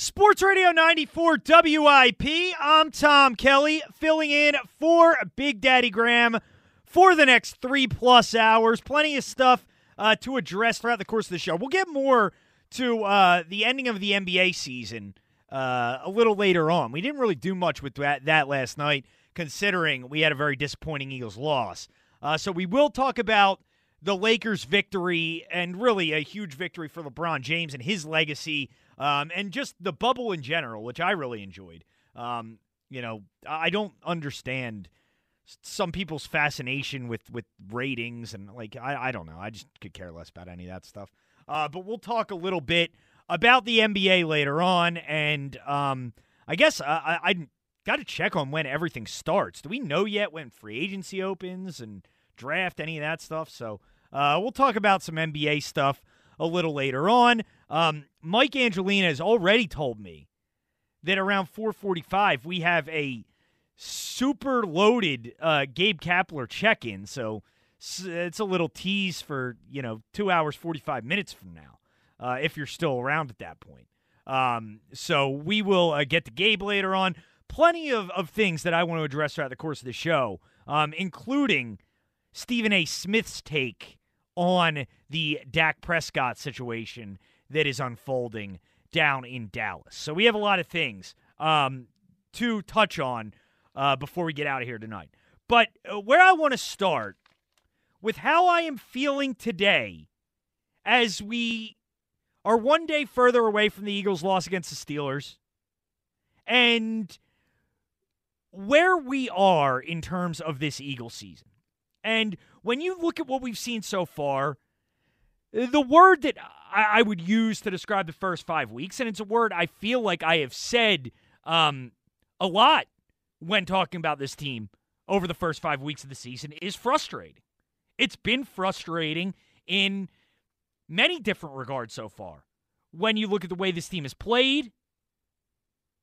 Sports Radio 94 WIP. I'm Tom Kelly, filling in for Big Daddy Graham for the next three plus hours. Plenty of stuff uh, to address throughout the course of the show. We'll get more to uh, the ending of the NBA season uh, a little later on. We didn't really do much with that, that last night, considering we had a very disappointing Eagles loss. Uh, so we will talk about the Lakers' victory and really a huge victory for LeBron James and his legacy um, and just the bubble in general, which I really enjoyed. Um, you know, I don't understand some people's fascination with with ratings and like I, I don't know. I just could care less about any of that stuff. Uh, but we'll talk a little bit about the NBA later on, and um, I guess I, I, I got to check on when everything starts. Do we know yet when free agency opens and draft any of that stuff? So uh, we'll talk about some NBA stuff a little later on. Um, Mike Angelina has already told me that around 4:45 we have a super loaded uh, Gabe Kapler check-in. So it's a little tease for you know two hours 45 minutes from now, uh, if you're still around at that point. Um, so we will uh, get to Gabe later on. Plenty of, of things that I want to address throughout the course of the show, um, including Stephen A. Smith's take on the Dak Prescott situation that is unfolding down in Dallas. So we have a lot of things um, to touch on uh, before we get out of here tonight. But uh, where I want to start with how I am feeling today as we are one day further away from the Eagles' loss against the Steelers and where we are in terms of this Eagle season. And when you look at what we've seen so far, the word that I, would use to describe the first five weeks, and it's a word I feel like I have said um, a lot when talking about this team over the first five weeks of the season, is frustrating. It's been frustrating in many different regards so far. When you look at the way this team has played,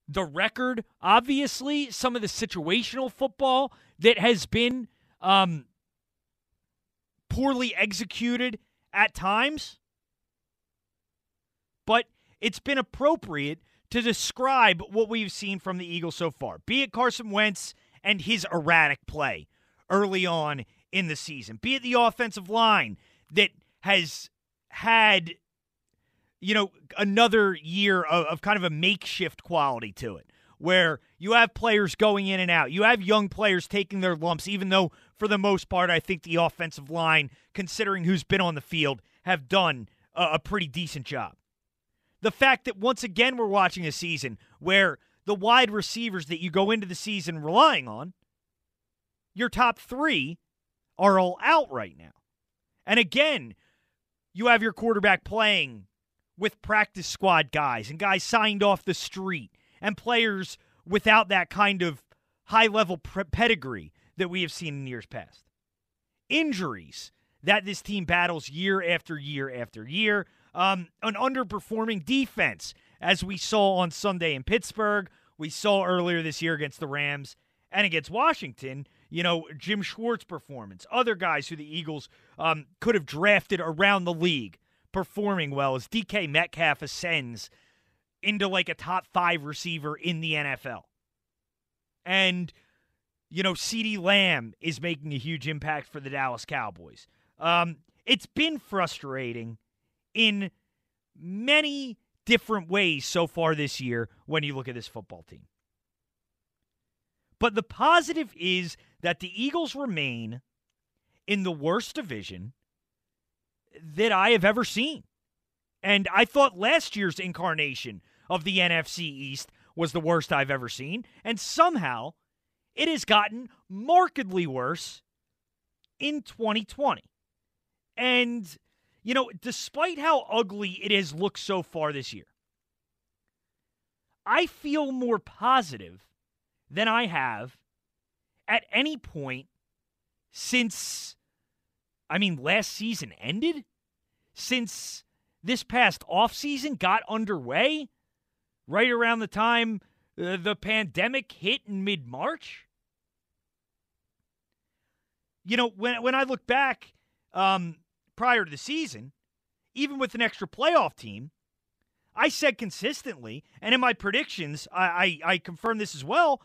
the record, obviously, some of the situational football that has been um, poorly executed at times. But it's been appropriate to describe what we've seen from the Eagles so far, be it Carson Wentz and his erratic play early on in the season, be it the offensive line that has had, you know, another year of, of kind of a makeshift quality to it where you have players going in and out. You have young players taking their lumps, even though, for the most part, I think the offensive line, considering who's been on the field, have done a, a pretty decent job. The fact that once again we're watching a season where the wide receivers that you go into the season relying on, your top three, are all out right now. And again, you have your quarterback playing with practice squad guys and guys signed off the street and players without that kind of high level pedigree that we have seen in years past. Injuries that this team battles year after year after year. Um, an underperforming defense, as we saw on Sunday in Pittsburgh, we saw earlier this year against the Rams and against Washington. You know, Jim Schwartz performance, other guys who the Eagles um, could have drafted around the league performing well as DK Metcalf ascends into like a top five receiver in the NFL. And, you know, CeeDee Lamb is making a huge impact for the Dallas Cowboys. Um, it's been frustrating in many different ways so far this year when you look at this football team. But the positive is that the Eagles remain in the worst division that I have ever seen. And I thought last year's incarnation of the NFC East was the worst I've ever seen. And somehow it has gotten markedly worse in 2020. And, you know, despite how ugly it has looked so far this year, I feel more positive than I have at any point since, I mean, last season ended? Since this past offseason got underway? Right around the time uh, the pandemic hit in mid March? You know, when, when I look back um, prior to the season, even with an extra playoff team, I said consistently, and in my predictions, I, I, I confirm this as well,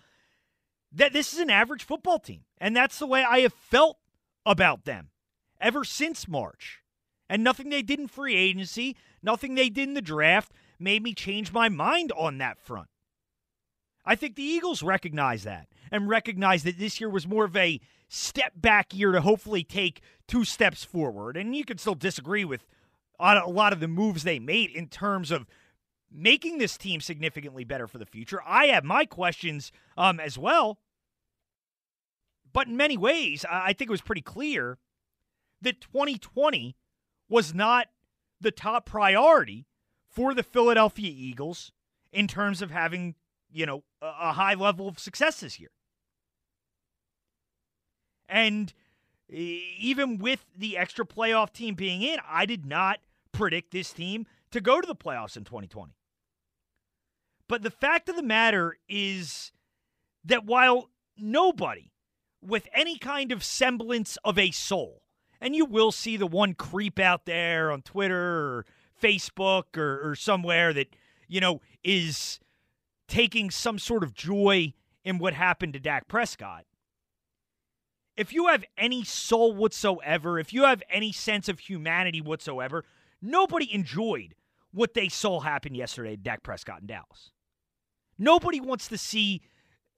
that this is an average football team. And that's the way I have felt about them ever since March. And nothing they did in free agency, nothing they did in the draft made me change my mind on that front. I think the Eagles recognize that and recognize that this year was more of a step back year to hopefully take two steps forward. And you can still disagree with a lot of the moves they made in terms of making this team significantly better for the future. I have my questions um, as well. But in many ways, I think it was pretty clear that 2020 was not the top priority for the Philadelphia Eagles in terms of having, you know, a high level of success this year. And even with the extra playoff team being in, I did not predict this team to go to the playoffs in 2020. But the fact of the matter is that while nobody with any kind of semblance of a soul, and you will see the one creep out there on Twitter or Facebook or, or somewhere that, you know, is taking some sort of joy in what happened to Dak Prescott. If you have any soul whatsoever, if you have any sense of humanity whatsoever, nobody enjoyed what they saw happen yesterday to Dak Prescott in Dallas. Nobody wants to see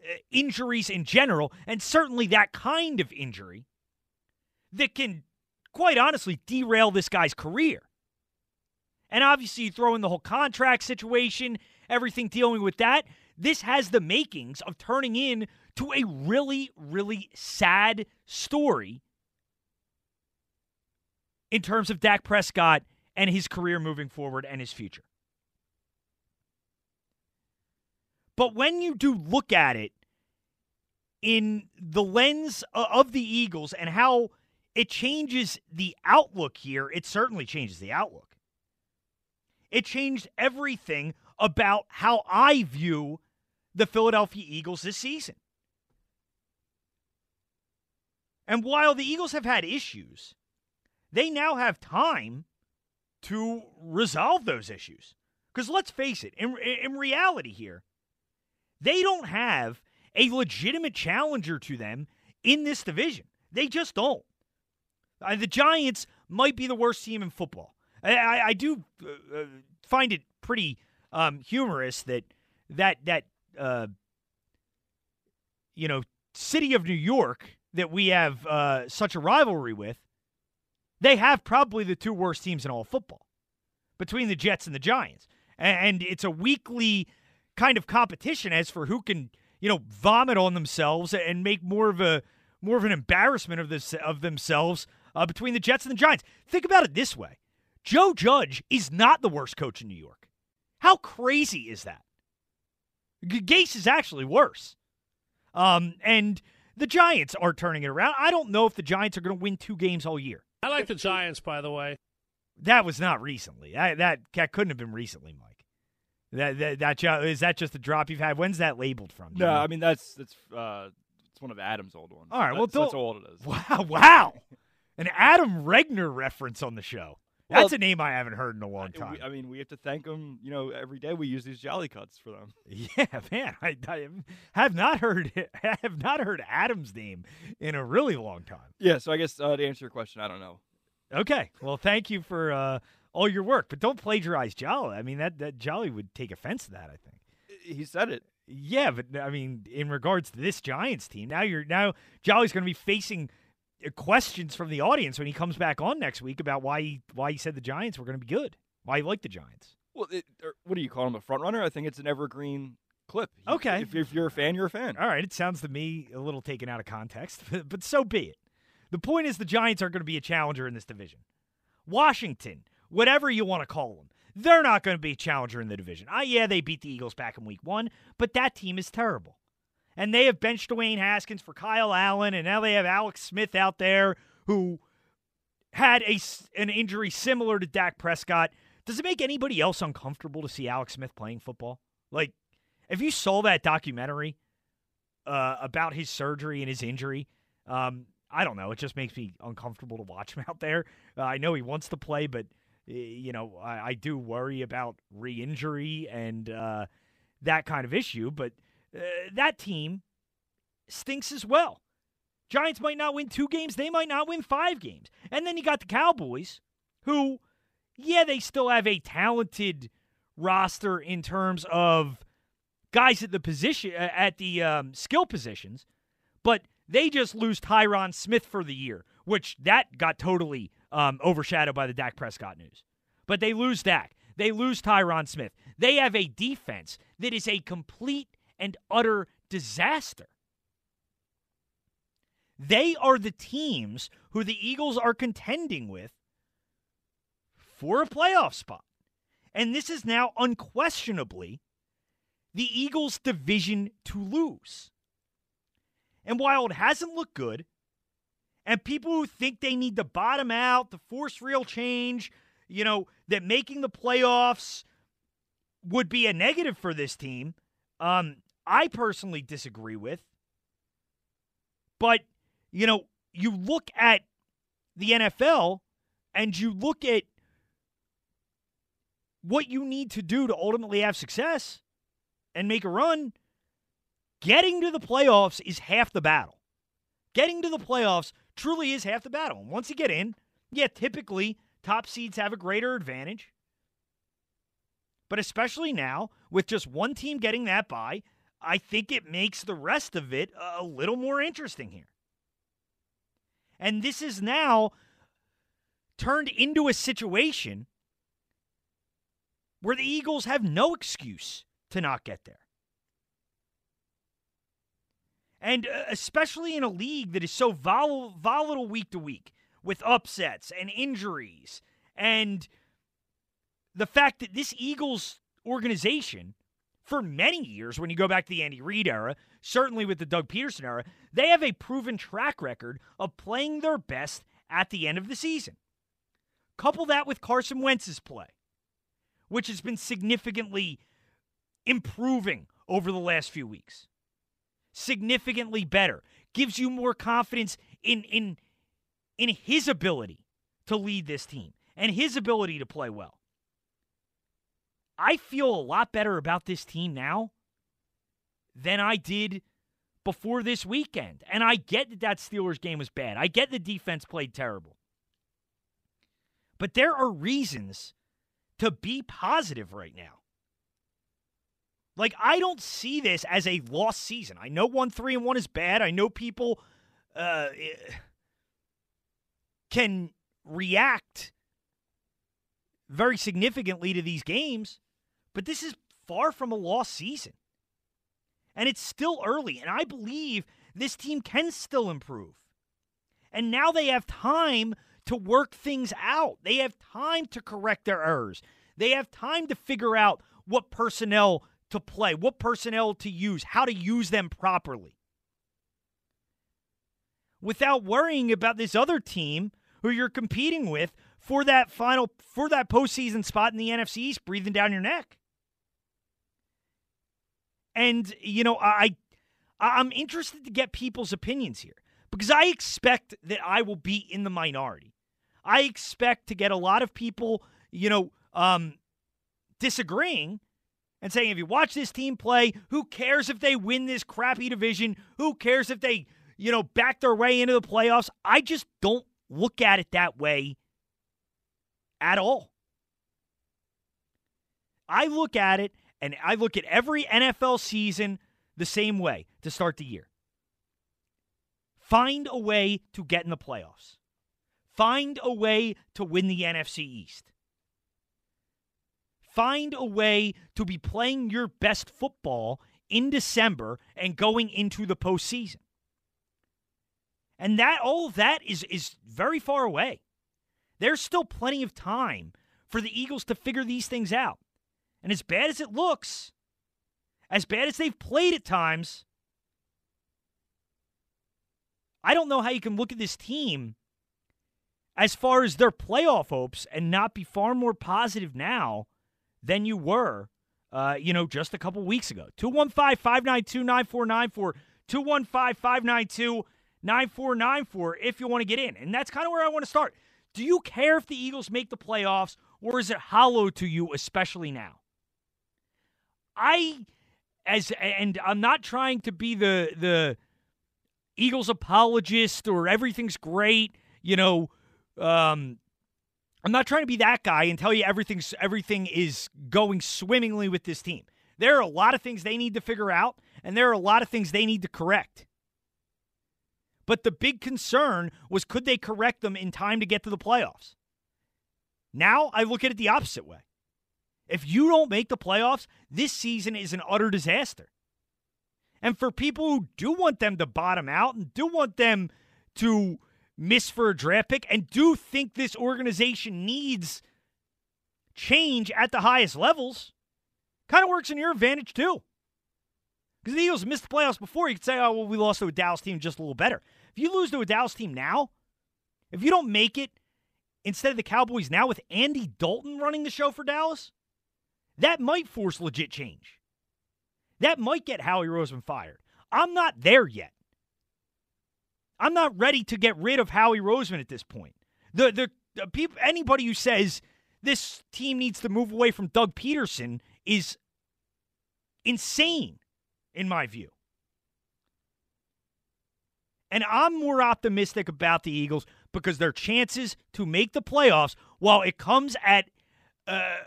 uh, injuries in general, and certainly that kind of injury that can, quite honestly, derail this guy's career. And obviously, you throw in the whole contract situation, everything dealing with that. This has the makings of turning in to a really, really sad story in terms of Dak Prescott and his career moving forward and his future. But when you do look at it in the lens of the Eagles and how it changes the outlook here, it certainly changes the outlook. It changed everything about how I view the Philadelphia Eagles this season. And while the Eagles have had issues, they now have time to resolve those issues. Because let's face it, in, in reality here, they don't have a legitimate challenger to them in this division. They just don't. Uh, the Giants might be the worst team in football. I, I, I do uh, uh find it pretty um, humorous that that that uh, you know city of New York that we have uh, such a rivalry with, they have probably the two worst teams in all football between the Jets and the Giants, and it's a weekly kind of competition as for who can you know vomit on themselves and make more of a more of an embarrassment of this of themselves uh, between the Jets and the Giants. Think about it this way: Joe Judge is not the worst coach in New York. How crazy is that? Gase is actually worse. Um, and the Giants are turning it around. I don't know if the Giants are going to win two games all year. I like the Giants, by the way. That was not recently. That that, that couldn't have been recently, Mike. That, that that is that just a drop you've had? When's that labeled from? No, know? I mean that's that's uh, it's one of Adam's old ones. All right, well, that's, that's old it is. Wow, wow, an Adam Regner reference on the show. That's well, a name I haven't heard in a long time. I mean, we have to thank them. You know, every day we use these Jolly Cuts for them. Yeah, man, I, I have not heard I have not heard Adam's name in a really long time. Yeah, so I guess uh, to answer your question, I don't know. Okay, well, thank you for uh, all your work, but don't plagiarize Jolly. I mean, that, that Jolly would take offense to that. I think he said it. Yeah, but I mean, in regards to this Giants team, now you're now Jolly's going to be facing questions from the audience when he comes back on next week about why he why he said the Giants were going to be good. Why he liked the Giants. Well, it, what do you call him? A front runner? I think it's an evergreen clip. Okay. If, if you're a fan, you're a fan. All right, it sounds to me a little taken out of context, but so be it. The point is the Giants are going to be a challenger in this division. Washington, whatever you want to call them, they're not going to be a challenger in the division. Ah, yeah, they beat the Eagles back in week one, but that team is terrible. And they have benched Dwayne Haskins for Kyle Allen, and now they have Alex Smith out there who had a, an injury similar to Dak Prescott. Does it make anybody else uncomfortable to see Alex Smith playing football? Like, if you saw that documentary uh, about his surgery and his injury, um, I don't know. It just makes me uncomfortable to watch him out there. Uh, I know he wants to play, but you know, I, I do worry about re-injury and uh, that kind of issue. But uh, that team stinks as well. Giants might not win two games; they might not win five games. And then you got the Cowboys, who, yeah, they still have a talented roster in terms of guys at the position uh, at the um, skill positions, but they just lose Tyron Smith for the year, which that got totally um, overshadowed by the Dak Prescott news. But they lose Dak. They lose Tyron Smith. They have a defense that is a complete and utter disaster. They are the teams who the Eagles are contending with for a playoff spot. And this is now unquestionably the Eagles' division to lose. And while it hasn't looked good, and people who think they need to bottom out, to force real change, you know, that making the playoffs would be a negative for this team, um, I personally disagree with. But, you know, you look at the NFL and you look at what you need to do to ultimately have success and make a run, getting to the playoffs is half the battle. Getting to the playoffs truly is half the battle. And once you get in, yeah, typically top seeds have a greater advantage. But especially now, with just one team getting that by, I think it makes the rest of it a little more interesting here. And this is now turned into a situation where the Eagles have no excuse to not get there. And uh, especially in a league that is so vol- volatile week to week with upsets and injuries and the fact that this Eagles organization, for many years, when you go back to the Andy Reid era, certainly with the Doug Pederson era, they have a proven track record of playing their best at the end of the season. Couple that with Carson Wentz's play, which has been significantly improving over the last few weeks. Significantly better. Gives you more confidence in in in his ability to lead this team and his ability to play well. I feel a lot better about this team now than I did before this weekend. And I get that that Steelers game was bad. I get the defense played terrible. But there are reasons to be positive right now. Like I don't see this as a lost season. I know 1 3 and 1 is bad. I know people uh, can react very significantly to these games, but this is far from a lost season. And it's still early, and I believe this team can still improve. And now they have time to work things out. They have time to correct their errors. They have time to figure out what personnel to play, what personnel to use, how to use them properly. Without worrying about this other team who you're competing with for that final for that postseason spot in the NFC East breathing down your neck. And you know, I I'm interested to get people's opinions here because I expect that I will be in the minority. I expect to get a lot of people, you know, um, disagreeing and saying, if you watch this team play, who cares if they win this crappy division? Who cares if they, you know, back their way into the playoffs? I just don't look at it that way at all. I look at it and I look at every NFL season the same way to start the year. Find a way to get in the playoffs. Find a way to win the NFC East. Find a way to be playing your best football in December and going into the postseason. And that all that is is very far away. There's still plenty of time for the Eagles to figure these things out. And as bad as it looks, as bad as they've played at times, I don't know how you can look at this team as far as their playoff hopes and not be far more positive now than you were, uh, you know, just a couple weeks ago. 215 592 9494. 215 592 9494 if you want to get in. And that's kind of where I want to start. Do you care if the Eagles make the playoffs or is it hollow to you, especially now? I as and I'm not trying to be the the Eagles apologist or everything's great, you know, um I'm not trying to be that guy and tell you everything's everything is going swimmingly with this team. There are a lot of things they need to figure out and there are a lot of things they need to correct. But the big concern was could they correct them in time to get to the playoffs? Now I look at it the opposite way. If you don't make the playoffs, this season is an utter disaster. And for people who do want them to bottom out and do want them to miss for a draft pick and do think this organization needs change at the highest levels, kind of works in your advantage too. Because the Eagles missed the playoffs before. You could say, oh, well, we lost to a Dallas team just a little better. If you lose to a Dallas team now, if you don't make it instead of the Cowboys now with Andy Dalton running the show for Dallas, that might force legit change. That might get Howie Roseman fired. I'm not there yet. I'm not ready to get rid of Howie Roseman at this point. The the, the people anybody who says this team needs to move away from Doug Pederson is insane in my view. And I'm more optimistic about the Eagles because their chances to make the playoffs, while it comes at uh,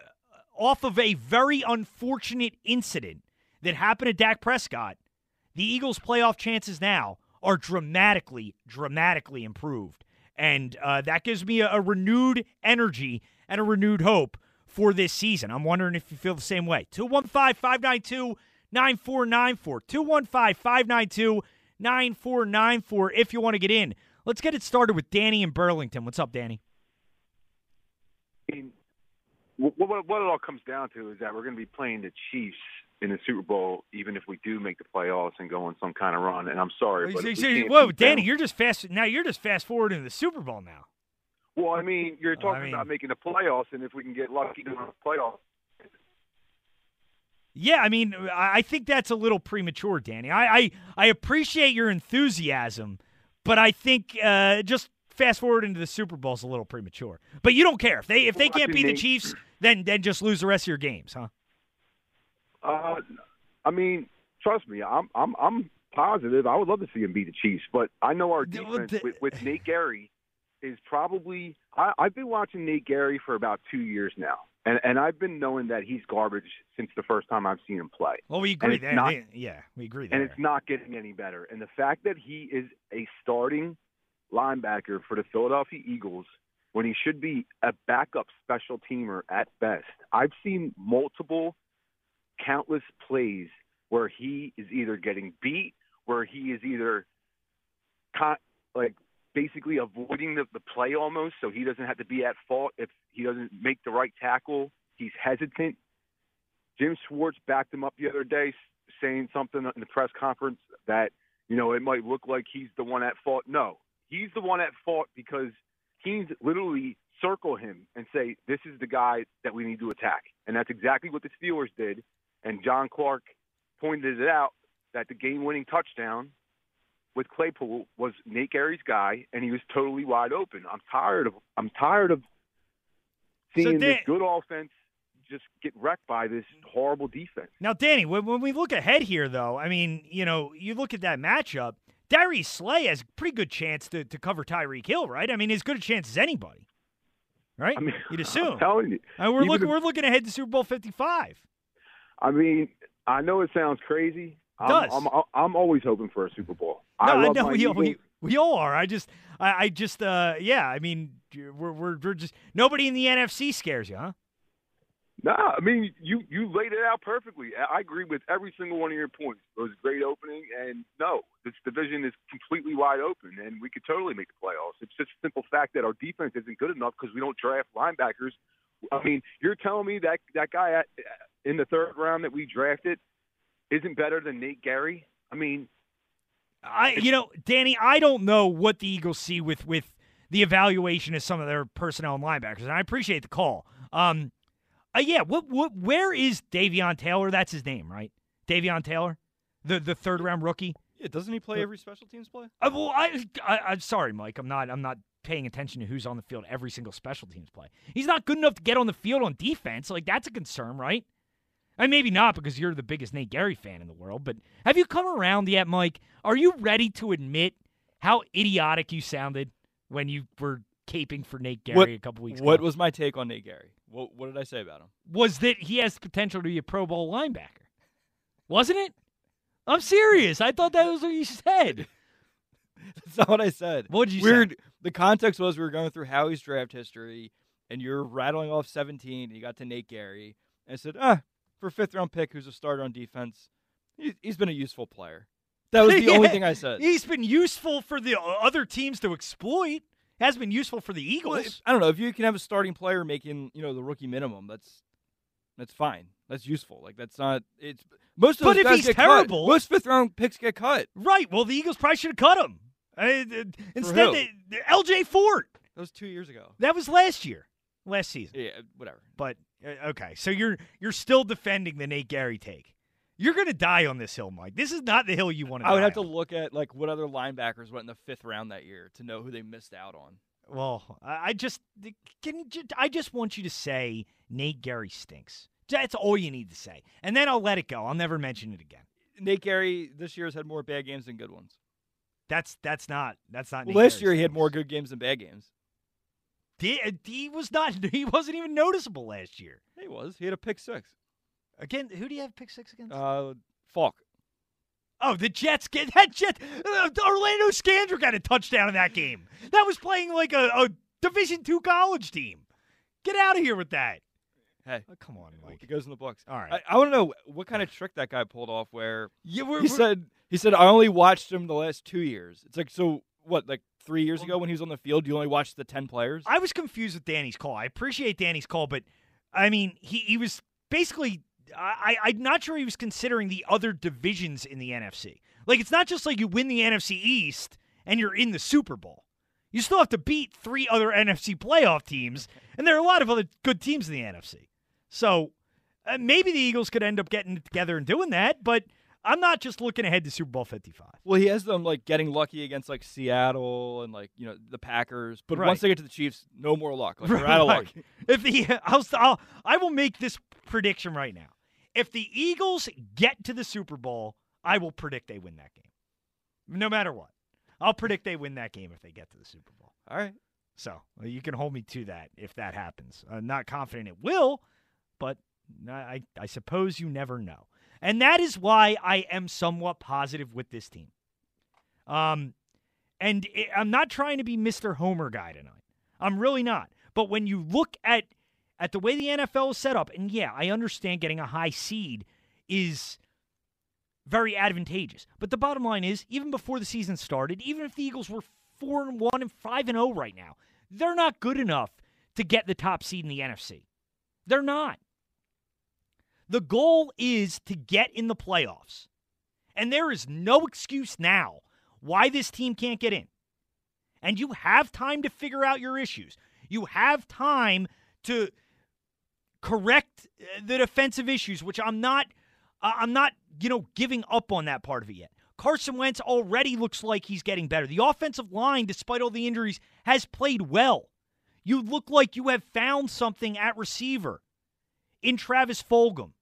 off of a very unfortunate incident that happened to Dak Prescott, the Eagles' playoff chances now are dramatically, dramatically improved. And uh, that gives me a, a renewed energy and a renewed hope for this season. I'm wondering if you feel the same way. 215 592 9494. 215 592 9494 if you want to get in. Let's get it started with Danny in Burlington. What's up, Danny? What, what, what it all comes down to is that we're going to be playing the Chiefs in the Super Bowl, even if we do make the playoffs and go on some kind of run. And I'm sorry, but whoa, Danny, you're just fast. Now you're just fast forwarding the Super Bowl now. Well, I mean, you're talking I mean, about making the playoffs, and if we can get lucky to the playoffs. Yeah, I mean, I think that's a little premature, Danny. I I, I appreciate your enthusiasm, but I think uh, just fast forward into the Super Bowl is a little premature. But you don't care if they if they can't beat the Chiefs, then then just lose the rest of your games, huh? Uh, I mean, trust me, I'm I'm I'm positive. I would love to see him beat the Chiefs, but I know our defense with, with Nate Gerry is probably. I, I've been watching Nate Gerry for about two years now, and and I've been knowing that he's garbage since the first time I've seen him play. Well, we agree there. Not, yeah, we agree there. And it's not getting any better. And the fact that he is a starting linebacker for the Philadelphia Eagles when he should be a backup special teamer at best. I've seen multiple, countless plays where he is either getting beat, where he is either con- like basically avoiding the, the play almost, so he doesn't have to be at fault if he doesn't make the right tackle. He's hesitant. Jim Schwartz backed him up the other day, saying something in the press conference that you know it might look like he's the one at fault. No, he's the one at fault because teams literally circle him and say, this is the guy that we need to attack. And that's exactly what the Steelers did. And John Clark pointed it out that the game-winning touchdown with Claypool was Nate Gerry's guy, and he was totally wide open. I'm tired of I'm tired of seeing so Dan- this good offense just get wrecked by this horrible defense. Now, Danny, when, when we look ahead here, though, I mean, you know, you look at that matchup. Darius Slay has a pretty good chance to, to cover Tyreek Hill, right? I mean, as good a chance as anybody, right? I mean, You'd assume. I'm telling you, I mean, we're looking if, we're looking ahead to Super Bowl Fifty Five. I mean, I know it sounds crazy. Does. I'm, I'm, I'm always hoping for a Super Bowl. No, I love know. My Eagles. We all are. I just, I, I just, uh, yeah. I mean, we're, we're, we're just nobody in the NFC scares you, huh? Nah, I mean you you laid it out perfectly. I agree with every single one of your points. It was a great opening, and no, this division is completely wide open, and we could totally make the playoffs. It's just a simple fact that our defense isn't good enough because we don't draft linebackers. I mean, you're telling me that that guy at, in the third round that we drafted isn't better than Nate Gerry. I mean, I you know, Danny, I don't know what the Eagles see with with the evaluation of some of their personnel and linebackers, and I appreciate the call. Um, uh, yeah, what, what, where is Davion Taylor? That's his name, right? Davion Taylor, the the third round rookie. Yeah, doesn't he play every special teams play? Uh, well, I, I, am sorry, Mike. I'm not. I'm not paying attention to who's on the field every single special teams play. He's not good enough to get on the field on defense. Like that's a concern, right? And maybe not because you're the biggest Nate Gerry fan in the world. But have you come around yet, Mike? Are you ready to admit how idiotic you sounded when you were caping for Nate Gerry what, a couple weeks what ago? What was my take on Nate Gerry? What, what did I say about him? Was that he has the potential to be a Pro Bowl linebacker? Wasn't it? I'm serious. I thought that was what you said. That's not what I said. What did you Weird. say? The context was we were going through Howie's draft history, and you're rattling off 17. And you got to Nate Gerry. and I said, ah, for a fifth round pick who's a starter on defense, he, has been a useful player. That was the Yeah. only thing I said. He's been useful for the other teams to exploit. Has been useful for the Eagles. Well, if- I don't know if you can have a starting player making you know the rookie minimum. That's that's fine. That's useful. Like that's not. It's most of But if he's get cut. terrible- most fifth round picks get cut. right. Well, the Eagles probably should have cut him. Uh, uh, instead, they, L.J. Fort. That was two years ago. That was last year, last season. Yeah, whatever. But uh, Uh, okay, so you're you're still defending the Nate Gerry take. You're gonna die on this hill, Mike. This is not the hill you want to. I would have to look at like what other linebackers went in the fifth round that year to know who they missed out on. Well, I just can. I just want you to say Nate Gerry stinks. That's all you need to say, and then I'll let it go. I'll never mention it again. Nate Gerry this year has had more bad games than good ones. That's that's not that's not. Well, Nate last Gerry year he had more good games than bad games. He, he was not. He wasn't even noticeable last year. He was. He had a pick six. Again, who do you have pick six against? Uh, Falk. oh, the Jets get that Jet. Uh, Orlando Scandrick got a touchdown in that game. That was playing like a, a Division two college team. Get out of here with that. Hey, Oh, come on, Mike. it goes in the books. All right. I, I want to know what kind of trick that guy pulled off. Where Yeah, we're, he we're- said he said I only watched him the last two years. It's like so what like three years ago when he was on the field, you only watched the ten players. I was confused with Danny's call. I appreciate Danny's call, but I mean, he, he was basically. I, I'm not sure he was considering the other divisions in the NFC. Like, it's not just like you win the NFC East and you're in the Super Bowl. You still have to beat three other NFC playoff teams, and there are a lot of other good teams in the NFC. So uh, maybe the Eagles could end up getting it together and doing that, but I'm not just looking ahead to Super Bowl 55. well, he has them like getting lucky against like Seattle and like you know the Packers, but Right. once they get to the Chiefs, no more luck. Like they're out of luck. Right. If the I'll, I'll I will make this prediction right now. If the Eagles get to the Super Bowl, I will predict they win that game. No matter what. I'll predict they win that game if they get to the Super Bowl. All right. So you can hold me to that if that happens. I'm not confident it will, but I, I suppose you never know. And that is why I am somewhat positive with this team. Um, and i I'm not trying to be Mr. Homer guy tonight. I'm really not. But when you look at at the way the NFL is set up, and yeah, I understand getting a high seed is very advantageous. But the bottom line is, even before the season started, even if the Eagles were four and one and five and zero right now, they're not good enough to get the top seed in the NFC. They're not. The goal is to get in the playoffs. And there is no excuse now why this team can't get in. And you have time to figure out your issues. You have time to correct uh, the defensive issues, which I'm not uh, I'm not, you know, giving up on that part of it yet. Carson Wentz already looks like he's getting better. The offensive line, despite all the injuries, has played well. You look like you have found something at receiver in Travis Fulgham.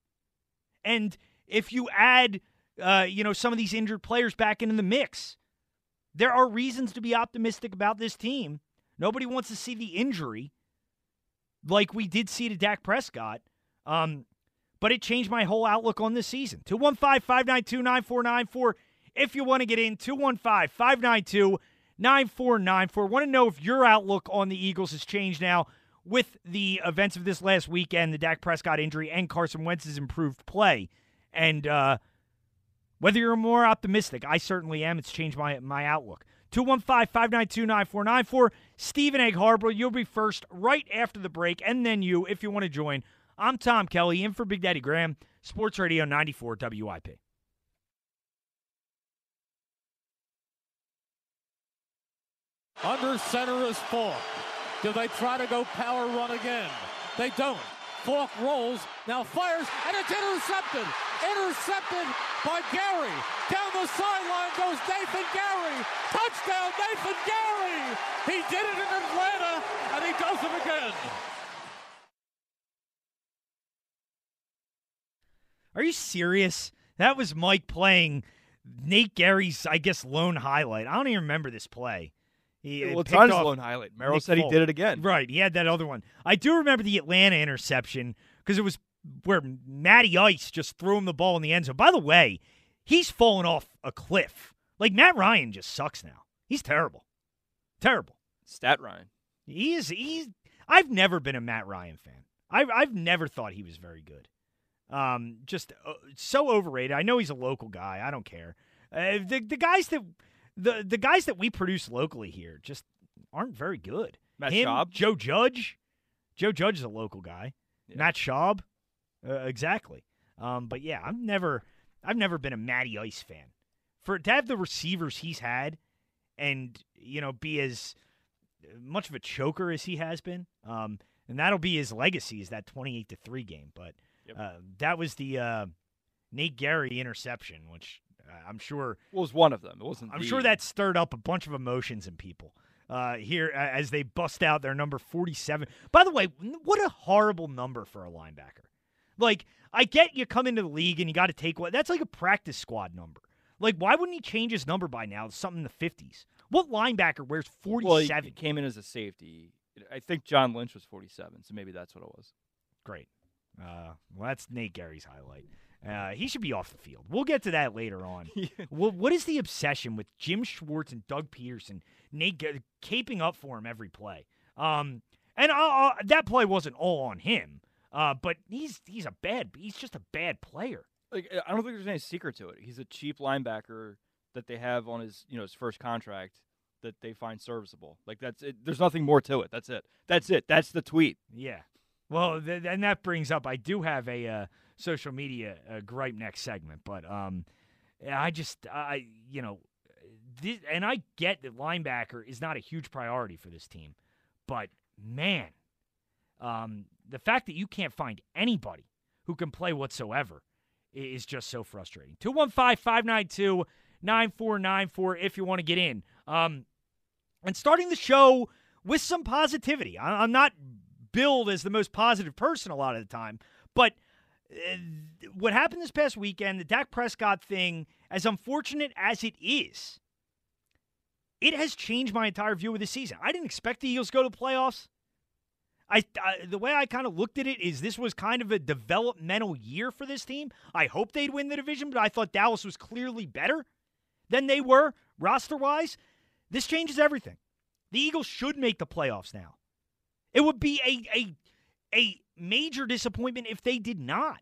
And if you add, uh, you know, some of these injured players back into the mix, there are reasons to be optimistic about this team. Nobody wants to see the injury like we did see to Dak Prescott. Um, but it changed my whole outlook on this season. 215 592 9494. If you want to get in, 215 592 9494. Want to know if your outlook on the Eagles has changed now with the events of this last weekend, the Dak Prescott injury, and Carson Wentz's improved play. And uh, whether you're more optimistic, I certainly am. It's changed my, my outlook. 215 592 9494. Stephen Egg Harbor, you'll be first right after the break, and then you if you want to join. I'm Tom Kelly, in for Big Daddy Graham, Sports Radio 94 WIP. Under center is Falk. Do they try to go power run again? They don't. Falk rolls, now fires, and it's intercepted. Intercepted by Gerry. Down the sideline goes Nathan Gerry. Touchdown, Nathan Gerry. He did it in Atlanta, and he does it again. Are you serious? That was Mike playing Nate Gerry's, I guess, lone highlight. I don't even remember this play. He well, it's on his lone highlight. Merrill Nick said Falk. he did it again. Right. He had that other one. I do remember the Atlanta interception because it was where Matty Ice just threw him the ball in the end zone. By the way, he's fallen off a cliff. Like Matt Ryan just sucks now. He's terrible. Terrible. Stat Ryan. He is he's I've never been a Matt Ryan fan. I've I've never thought he was very good. Um, just uh, so overrated. I know he's a local guy. I don't care. Uh, the the guys that the the guys that we produce locally here just aren't very good. Matt Him, Schaub, Joe Judge. Joe Judge is a local guy. Yeah. Matt Schaub, uh, exactly. Um, but yeah, I've never I've never been a Matty Ice fan. For to have the receivers he's had, and you know be as much of a choker as he has been, um, and that'll be his legacy is that twenty eight to three game. But yep. uh, that was the uh, Nate Gerry interception, which I'm sure well, was one of them. It wasn't. I'm the... sure that stirred up a bunch of emotions in people uh, here as they bust out their number 47. By the way, what a horrible number for a linebacker. Like, I get you come into the league and you got to take what that's like a practice squad number. Like, why wouldn't he change his number by now? It's Something in the 50s. What linebacker wears 47? Well, he came in as a safety. I think John Lynch was 47, so maybe that's what it was. Great. Uh, well, that's Nate Gerry's highlight. Uh, he should be off the field. We'll get to that later on. well, what is the obsession with Jim Schwartz and Doug Pederson Nate caping up for him every play? Um, and uh, uh, that play wasn't all on him, uh, but he's he's a bad. He's just a bad player. Like I don't think there's any secret to it. He's a cheap linebacker that they have on his you know his first contract that they find serviceable. Like that's it. There's nothing more to it. That's it. That's it. That's the tweet. Yeah. Well, th- and that brings up. I do have a uh, social media uh, gripe next segment, but um, I just I you know, this, and I get that linebacker is not a huge priority for this team, but man, um, the fact that you can't find anybody who can play whatsoever is just so frustrating. 215 592 9494 if you want to get in. Um, and starting the show with some positivity. I'm not billed as the most positive person a lot of the time, but uh, what happened this past weekend, the Dak Prescott thing, as unfortunate as it is, it has changed my entire view of the season. I didn't expect the Eagles to go to the playoffs. I, I, the way I kind of looked at it is this was kind of a developmental year for this team. I hope they'd win the division, but I thought Dallas was clearly better than they were roster wise. This changes everything. The Eagles should make the playoffs now. It would be a a a major disappointment if they did not.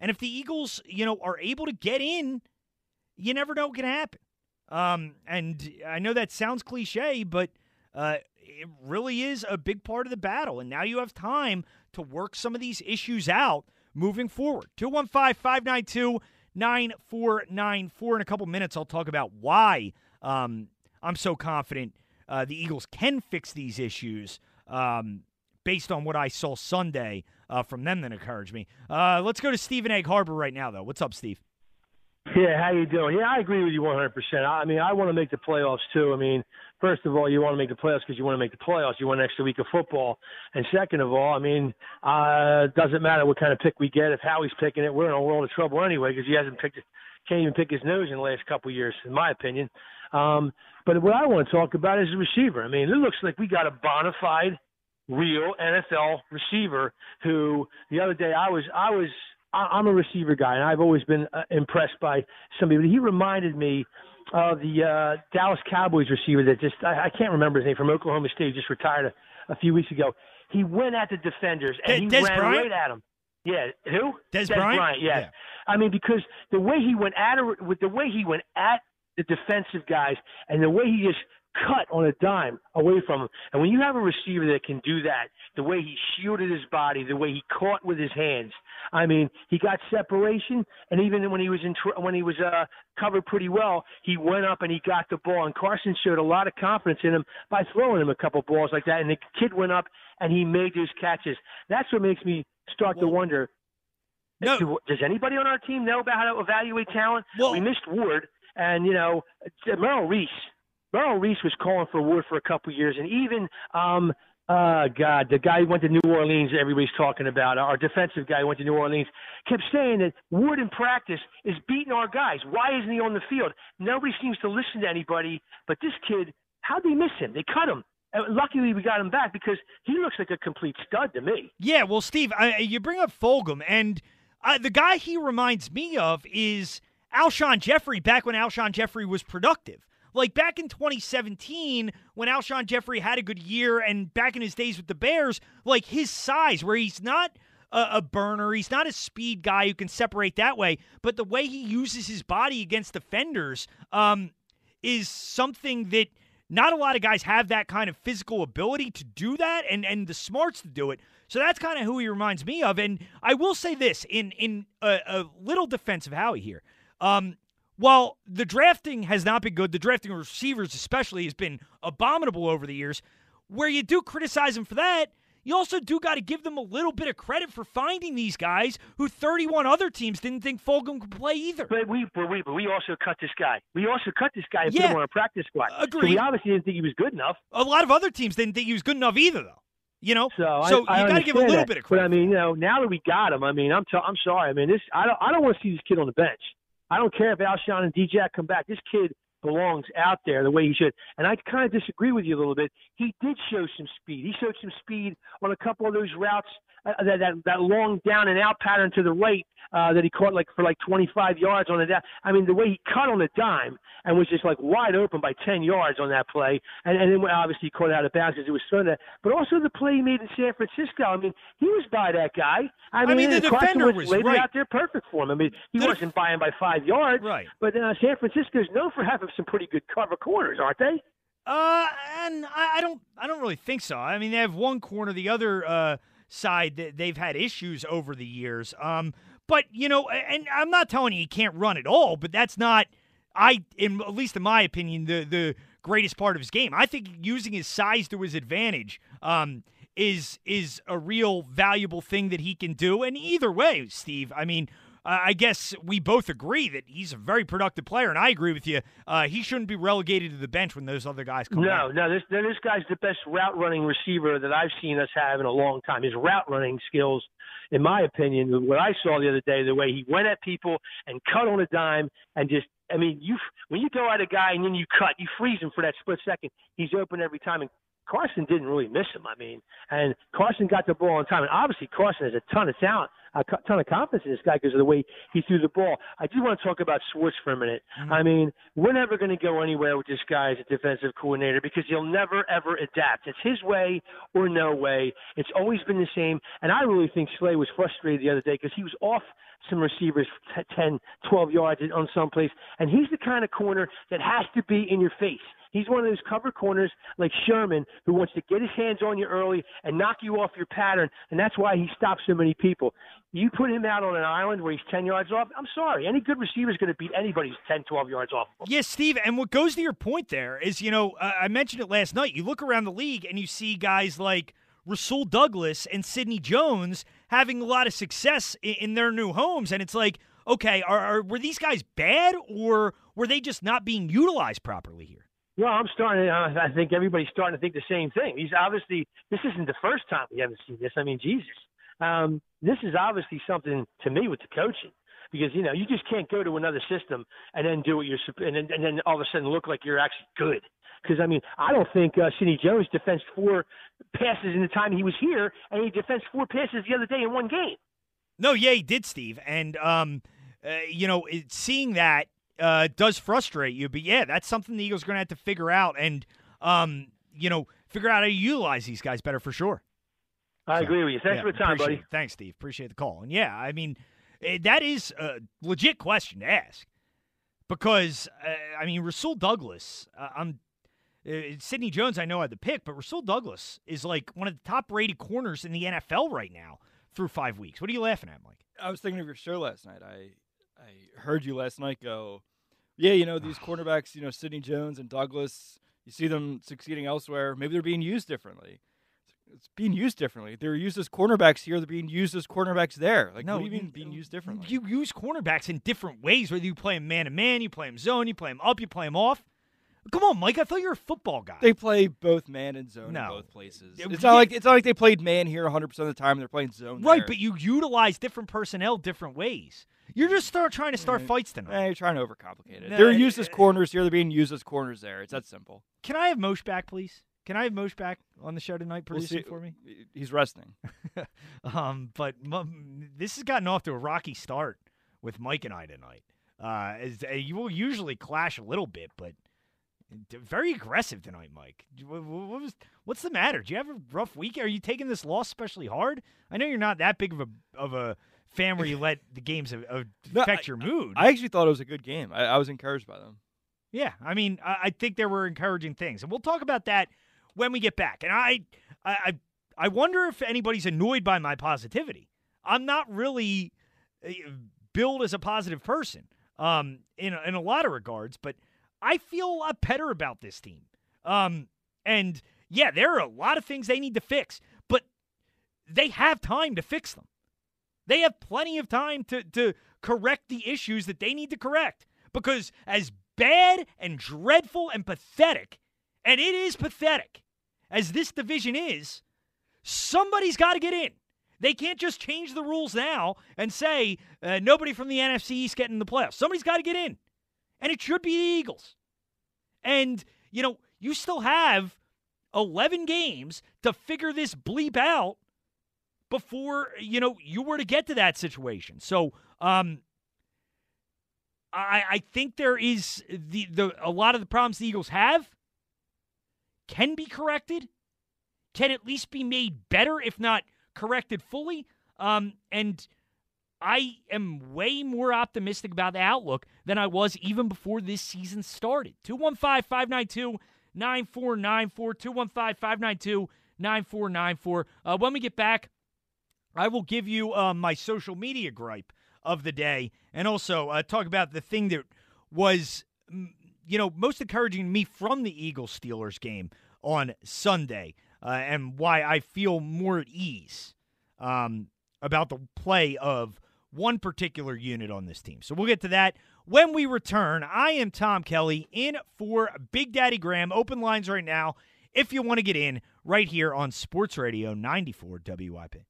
And if the Eagles, you know, are able to get in, you never know what can happen. Um, and I know that sounds cliche, but uh, it really is a big part of the battle. And now you have time to work some of these issues out moving forward. 215 592 9494. In a couple minutes, I'll talk about why um, I'm so confident uh, the Eagles can fix these issues. Um, based on what I saw Sunday uh, from them that encouraged me. Uh, let's go to Stephen Egg Harbor right now, though. What's up, Steve? Yeah, how you doing? Yeah, I agree with you 100%. I mean, I want to make the playoffs too. I mean, first of all, you want to make the playoffs because you want to make the playoffs. You want an extra week of football. And second of all, I mean, uh, doesn't matter what kind of pick we get. If Howie's picking it, we're in a world of trouble anyway because he hasn't picked it, can't even pick his nose in the last couple of years, in my opinion. Um, but what I want to talk about is the receiver. I mean, it looks like we got a bona fide real NFL receiver who the other day I was I was I'm a receiver guy and I've always been uh, impressed by somebody. But he reminded me of the uh, Dallas Cowboys receiver that just I, I can't remember his name from Oklahoma State, just retired a, a few weeks ago. He went at the defenders and he ran Bryant? right at him. Yeah, who? Dez Dez Bryant? yes. Yeah. I mean, because the way he went at her, with the way he went at the defensive guys, and the way he just cut on a dime away from him. And when you have a receiver that can do that, the way he shielded his body, the way he caught with his hands, I mean, he got separation, and even when he was in when he was uh, covered pretty well, he went up and he got the ball. And Carson showed a lot of confidence in him by throwing him a couple balls like that. And the kid went up and he made those catches. That's what makes me start to wonder. No. does anybody on our team know about how to evaluate talent? Well- we missed Ward, and you know Merrill Reese. Merrill Reese was calling for Wood for a couple years, and even um, uh, God, the guy who went to New Orleans, everybody's talking about our defensive guy who went to New Orleans, kept saying that Wood in practice is beating our guys. Why isn't he on the field? Nobody seems to listen to anybody, but this kid, how'd they miss him? They cut him. Luckily, we got him back because he looks like a complete stud to me. Yeah, well, Steve, I, you bring up Fulgham, and uh, the guy he reminds me of is Alshon Jeffery back when Alshon Jeffery was productive. Like back in 2017, when Alshon Jeffery had a good year, and back in his days with the Bears, like his size, where he's not a, a burner, he's not a speed guy who can separate that way, but the way he uses his body against defenders um, is something that not a lot of guys have that kind of physical ability to do that and, and the smarts to do it. So that's kind of who he reminds me of. And I will say this in in a, a little defense of Howie here. Um, while the drafting has not been good, the drafting of receivers especially has been abominable over the years. Where you do criticize them for that, you also do got to give them a little bit of credit for finding these guys who 31 other teams didn't think Fulgham could play either. But we, but we, but we also cut this guy. We also cut this guy and Yeah. put him on a practice squad. So we obviously didn't think he was good enough. A lot of other teams didn't think he was good enough either, though. You know, So, I, so I you got to give a little that. bit of credit. But. I mean, you know, now that we got him, I mean, I'm t- I'm sorry. I mean, this I don't I don't want to see this kid on the bench. I don't care if Alshon and DJ come back. This kid belongs out there the way he should. And I kind of disagree with you a little bit. He did show some speed. He showed some speed on a couple of those routes, uh, that, that that long down and out pattern to the right uh, that he caught like for like 25 yards on it. I mean, the way he cut on a dime and was just like wide open by 10 yards on that play, and, and then obviously he caught it out of bounds because it was there. But also the play he made in San Francisco. I mean, he was by that guy. I mean, mean, the defender Wentz was laid right. out there perfect for him. I mean, he The wasn't by him by five yards. Right. But uh, San Francisco's known for having some pretty good cover corners, aren't they? Uh, and I, I don't, I don't really think so. I mean, they have one corner, the other uh, side that they've had issues over the years. Um, but you know, and I'm not telling you he can't run at all, but that's not, I, in at least in my opinion, the the greatest part of his game. I think using his size to his advantage, um, is is a real valuable thing that he can do. And either way, Steve, I mean. Uh, I guess we both agree that he's a very productive player, and I agree with you. Uh, he shouldn't be relegated to the bench when those other guys come No, back. no, this this guy's the best route running receiver that I've seen us have in a long time. His route running skills, in my opinion, what I saw the other day, the way he went at people and cut on a dime and just I mean, you when you go at a guy and then you cut, you freeze him for that split second. He's open every time and Carson didn't really miss him. I mean, and Carson got the ball on time, and obviously Carson has a ton of talent, a ton of confidence in this guy because of the way he threw the ball. I do want to talk about Schwartz for a minute. Mm-hmm. I mean, we're never going to go anywhere with this guy as a defensive coordinator because he'll never ever adapt. It's his way or no way. It's always been the same, and I really think Slay was frustrated the other day because he was off some receivers t- 10, 12 yards on some place, and he's the kind of corner that has to be in your face. He's one of those cover corners like Sherman who wants to get his hands on you early and knock you off your pattern, and that's why he stops so many people. You put him out on an island where he's 10 yards off, I'm sorry. Any good receiver is going to beat anybody who's 10, 12 yards off. Yes, Steve. And what goes to your point there is, you know, uh, I mentioned it last night. You look around the league and you see guys like Rasul Douglas and Sidney Jones having a lot of success in, in their new homes, and it's like, okay, are, are were these guys bad or were they just not being utilized properly here? Well, I'm starting. Uh, I think everybody's starting to think the same thing. He's obviously this isn't the first time we haven't seen this. I mean, Jesus, um, this is obviously something to me with the coaching because you know you just can't go to another system and then do what you're and then, and then all of a sudden look like you're actually good. Because I mean, I don't think uh, Sidney Jones defensed four passes in the time he was here, and he defensed four passes the other day in one game. No, yeah, he did, Steve. And um, uh, you know, it, seeing that uh, does frustrate you. But yeah, that's something the Eagles are going to have to figure out and, um, you know, figure out how to utilize these guys better for sure. I So, agree with you. Thanks yeah, for the time, buddy. it. Thanks, Steve. Appreciate the call. And yeah, I mean, eh, that is a legit question to ask because uh, I mean, Rasul Douglas. Uh, I'm uh, Sidney Jones. I know had the pick, but Rasul Douglas is like one of the top rated corners in the NFL right now through five weeks. What are you laughing at, Mike? I was thinking of your show last night. I I heard you last night go, yeah, you know these cornerbacks, you know Sidney Jones and Douglas. You see them succeeding elsewhere. Maybe they're being used differently. It's being used differently. They're used as cornerbacks here. They're being used as cornerbacks there. Like, No, what do you mean n- being used differently? You use cornerbacks in different ways. Whether you play him man to man, you play him zone, you play him up, you play him off. Come on, Mike. I thought you were a football guy. they play both man and zone No. in both places. It's not like it's not like they played man here 100 percent of the time. They're playing zone. right, there. but you utilize different personnel different ways. You're just start trying to start fights tonight. Eh, you're trying to overcomplicate it. No, they're used eh, as corners here. They're being used as corners there. It's that simple. Can I have Mosh back, please? Can I have Mosh back on the show tonight, We'll producing see- for me? He's resting. um, but m- this has gotten off to a rocky start with Mike and I tonight. Uh, as, uh, you will usually clash a little bit, but d- very aggressive tonight, Mike. What was what's the matter? Do you have a rough week? Are you taking this loss especially hard? I know you're not that big of a of a fan where you let the games uh, No, affect your mood. I actually thought it was a good game. I, I was encouraged by them. Yeah, I mean, I, I think there were encouraging things, and we'll talk about that when we get back. And I, I, I- wonder if anybody's annoyed by my positivity. I'm not really uh, billed as a positive person, um, in a- in a lot of regards, but I feel a lot better about this team. Um, and yeah, there are a lot of things they need to fix, but they have time to fix them. They have plenty of time to, to correct the issues that they need to correct. Because as bad and dreadful and pathetic, and it is pathetic, as this division is, somebody's got to get in. They can't just change the rules now and say uh, nobody from the NFC East getting in the playoffs. Somebody's got to get in. And it should be the Eagles. And, you know, you still have 11 games to figure this bleep out before you know you were to get to that situation. So um I I think there is the the a lot of the problems the Eagles have can be corrected, can at least be made better if not corrected fully. Um and I am way more optimistic about the outlook than I was even before this season started. 215 592 9494. 215 592 9494. When we get back, I will give you uh, my social media gripe of the day and also uh, talk about the thing that was, you know, most encouraging me from the Eagles Steelers game on Sunday uh, and why I feel more at ease um, about the play of one particular unit on this team. So we'll get to that when we return. I am Tom Kelly in for Big Daddy Graham. Open lines right now if you want to get in right here on Sports Radio 94 WIP.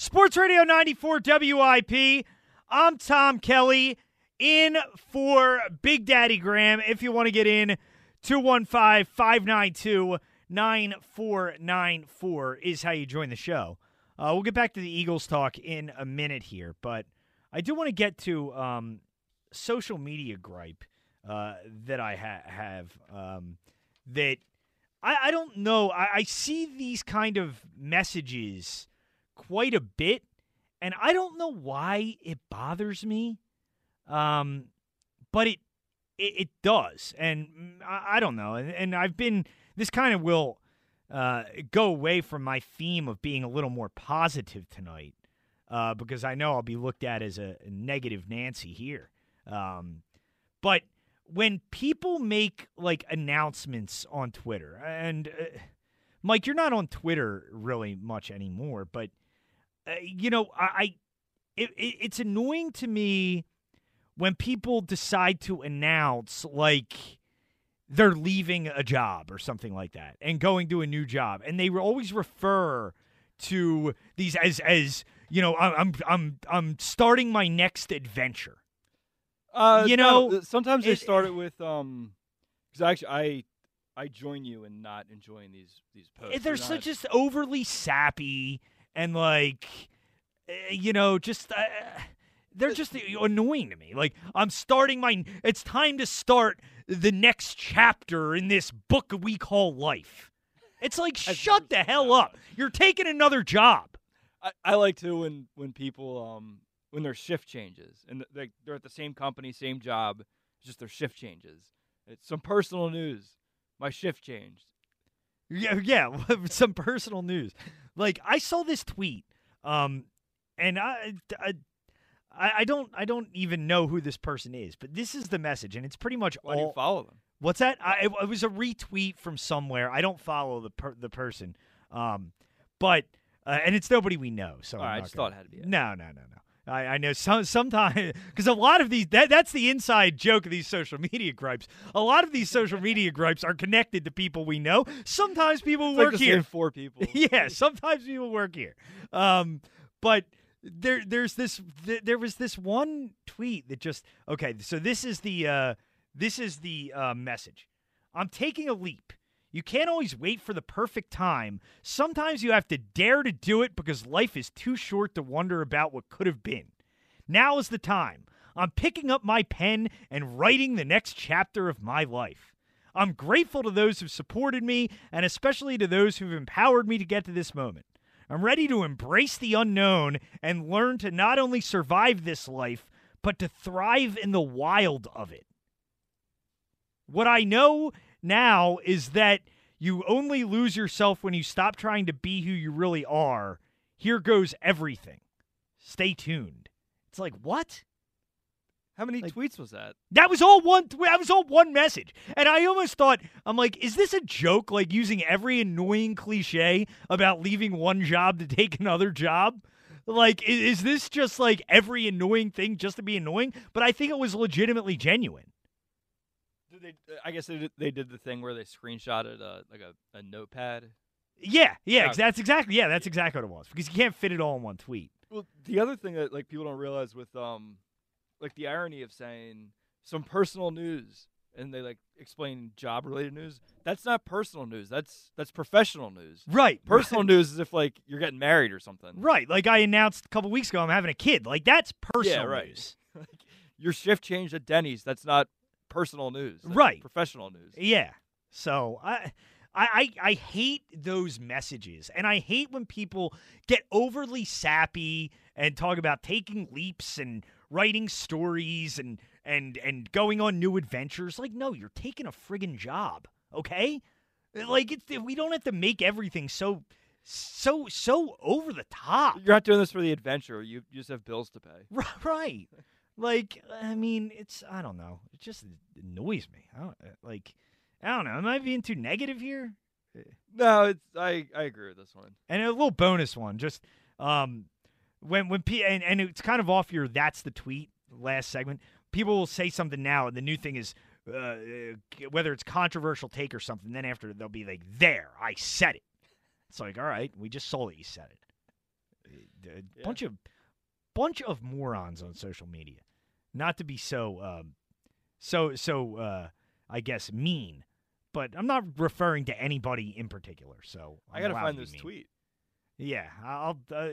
Sports Radio 94 WIP. I'm Tom Kelly in for Big Daddy Graham. If you want to get in, 215 592 9494 is how you join the show. Uh, we'll get back to the Eagles talk in a minute here, but I do want to get to um, social media gripe uh, that I ha- have um, that I, I don't know. I, I see these kind of messages quite a bit, and I don't know why it bothers me. Um, but it it, it does, and mm, I, I don't know. And, and I've been this kind of will uh, go away from my theme of being a little more positive tonight, uh, because I know I'll be looked at as a, negative Nancy here. Um, but when people make like announcements on Twitter, and uh, Mike, you're not on Twitter really much anymore, but uh, you know, I, I it, it, it's annoying to me when people decide to announce like they're leaving a job or something like that and going to a new job, and they always refer to these as as you know, I'm I'm I'm, I'm starting my next adventure. Uh, You know, sometimes they it- start it with um, because actually I I join you in not enjoying these these posts. They're They're so not- just overly sappy and like, eh, you know, just. Uh, they're just annoying to me. Like I'm starting my it's time to start the next chapter in this book we call life. It's like shut the hell up. You're taking another job. I, I like to when when people um when their shift changes and they they're at the same company, same job, just their shift changes. It's some personal news. My shift changed. Yeah, yeah, some personal news. Like I saw this tweet, um, and I, I, I don't, I don't even know who this person is, but this is the message, and it's pretty much Why all. do you follow them? What's that? I, it was a retweet from somewhere. I don't follow the per, the person, um, but uh, and it's nobody we know. So I'm right, I just gonna- thought it had to be. it. No, no, no, no. I, I know some sometimes because a lot of these that that's the inside joke of these social media gripes. A lot of these social media gripes are connected to people we know. Sometimes people It's work like here. four people. yeah, sometimes people work here. Um, but there, there's this. Th- there was this one tweet that just okay. So this is the uh, this is the uh, message. I'm taking a leap. You can't always wait for the perfect time. Sometimes you have to dare to do it because life is too short to wonder about what could have been. Now is the time. I'm picking up my pen and writing the next chapter of my life. I'm grateful to those who've supported me and especially to those who've empowered me to get to this moment. I'm ready to embrace the unknown and learn to not only survive this life, but to thrive in the wild of it. What I know now is that you only lose yourself when you stop trying to be who you really are. Here goes everything. Stay tuned. It's like, what? How many Like- tweets was that? That was all one. That was all one message, and I almost thought, I'm like, is this a joke? Like using every annoying cliche about leaving one job to take another job. Like, i- is this just like every annoying thing just to be annoying? But I think it was legitimately genuine. They? I guess they did, they did the thing where they screenshotted a like a, a notepad. Yeah, yeah, Yeah. that's exactly. Yeah, that's exactly what it was because you can't fit it all in one tweet. Well, the other thing that like people don't realize with um, like the irony of saying some personal news and they like explain job related news. That's not personal news. That's that's professional news. Right, Personal news is if like you're getting married or something. Right, like I announced a couple weeks ago, I'm having a kid. Like that's personal yeah, right. news. Like, your shift changed at Denny's. That's not personal news. That's Right. Professional news. Yeah. So I, I, I, I hate those messages, and I hate when people get overly sappy and talk about taking leaps and writing stories and and and going on new adventures. Like, no, you're taking a friggin' job, okay? Like, it's we don't have to make everything so so so over the top. You're not doing this for the adventure. You, you just have bills to pay. Right. Like, I mean, it's I don't know. It just annoys me. I don't like. I don't know. Am I being too negative here? No, it's I I agree with this one. And a little bonus one, just um, when when P and, and it's kind of off your that's the tweet last segment. People will say something now, and the new thing is uh, uh, whether it's controversial take or something. Then after they'll be like, "There, I said it." It's like, all right, we just saw that you said it. A Yeah. bunch of bunch of morons on social media. Not to be so um, so so uh, I guess mean, but I'm not referring to anybody in particular. So I I'm gotta find to this mean. tweet. Yeah, I'll uh,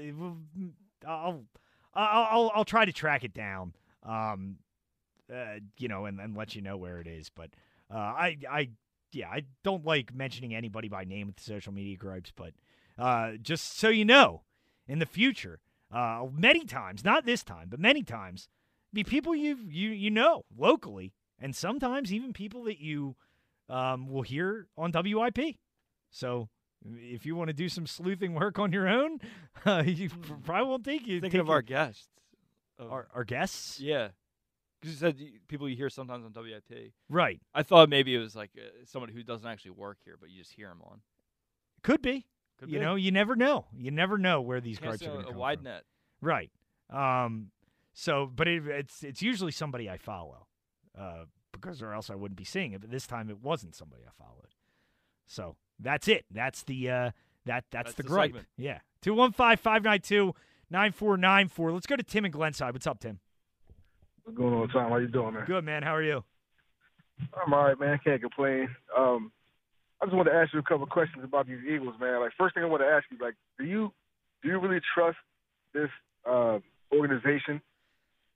I'll I'll I'll I'll try to track it down. Um, uh, you know, and, and let you know where it is. But uh, I I yeah, I don't like mentioning anybody by name with the social media gripes. But uh, just so you know, in the future, uh, many times, not this time, but many times, be people you you you know locally, and sometimes even people that you um, will hear on WIP. So if you want to do some sleuthing work on your own, uh, you probably won't take you. Thinking of your- our guests. Of- our, our guests, yeah, because you said people you hear sometimes on WIP. right? I thought maybe it was like uh, someone who doesn't actually work here, but you just hear them on. Could be. Could you be. know, you never know. You never know where these Can't gripes say are a, going to a come wide from. net. Right. Um. So, but it, it's it's usually somebody I follow, uh, because or else I wouldn't be seeing it. But this time it wasn't somebody I followed. So that's it. That's the uh that that's, That's the the gripe. segment. Yeah. 215-592-9494. Let's go to Tim and Glenside. What's up, Tim? What's going on, Tom? How you doing, man? Good man. How are you? I'm all right, man. Can't complain. Um, I just wanted to ask you a couple of questions about these Eagles, man. Like, first thing I want to ask you, like, do you do you really trust this uh, organization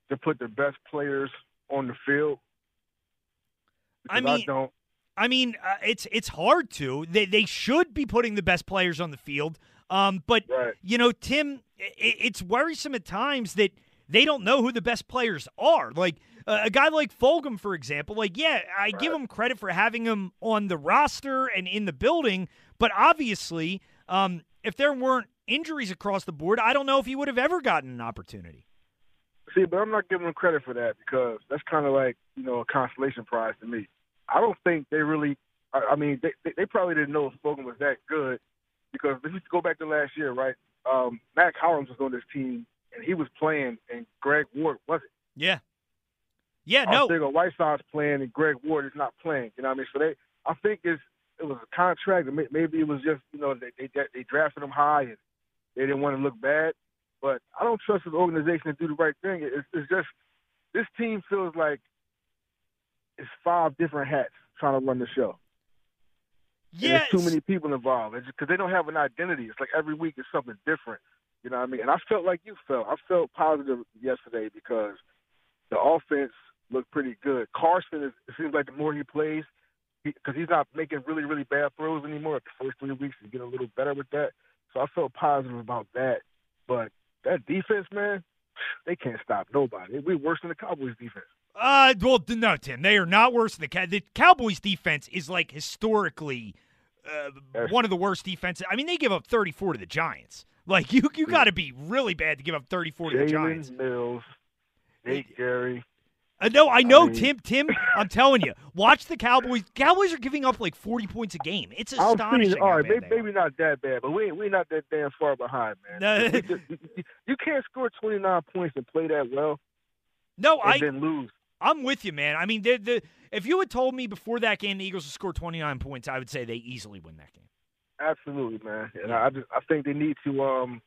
to put the best players on the field? I Because mean- don't. I mean, uh, it's it's hard to. They they should be putting the best players on the field. Um, but Right. you know, Tim, i it's worrisome at times that they don't know who the best players are. Like uh, a guy like Fulgham, for example. Like, yeah, I give him credit for having him on the roster and in the building, but obviously, um, if there weren't injuries across the board, I don't know if he would have ever gotten an opportunity. See, but I'm not giving him credit for that because that's kind of like you know a consolation prize to me. I don't think they really. I, I mean, they, they they probably didn't know if Spogan was that good because if you go back to last year, right? Um, Mack Hollins was on this team and he was playing, and Greg Ward wasn't. Yeah. Yeah, I no. think a Whiteside's playing and Greg Ward is not playing. You know what I mean? So they, I think it's it was a contract. Maybe it was just you know they they, they drafted him high and they didn't want to look bad. But I don't trust the organization to do the right thing. It's, it's just this team feels like it's five different hats trying to run the show. There's too many people involved It's because they don't have an identity. It's like every week is something different. You know what I mean? And I felt like you felt. I felt positive yesterday because the offense looked pretty good. Carson is. It seems like the more he plays, because he's not making really really bad throws anymore. The first three weeks he's getting a little better with that. So I felt positive about that. But that defense, man, they can't stop nobody. We're worse than the Cowboys defense. Uh, well, no, Tim. They are not worse than the Cow- the Cowboys' defense is like historically uh, one of the worst defenses. I mean, they give up 34 to the Giants. Like you, you got to be really bad to give up 34 to the Giants. Mills, Nate Gerry. Uh, no, I know, mean- Tim. Tim, I'm telling you, watch the Cowboys. Cowboys are giving up like 40 points a game. It's astonishing. all right, maybe, maybe not that bad, but we we're not that damn far behind, man. We just- you, can't score 29 points and play that well No, and I, then lose. I'm with you, man. I mean, the, the if you had told me before that game the Eagles would score 29 points, I would say they easily win that game. Absolutely, man. And I just I think they need to um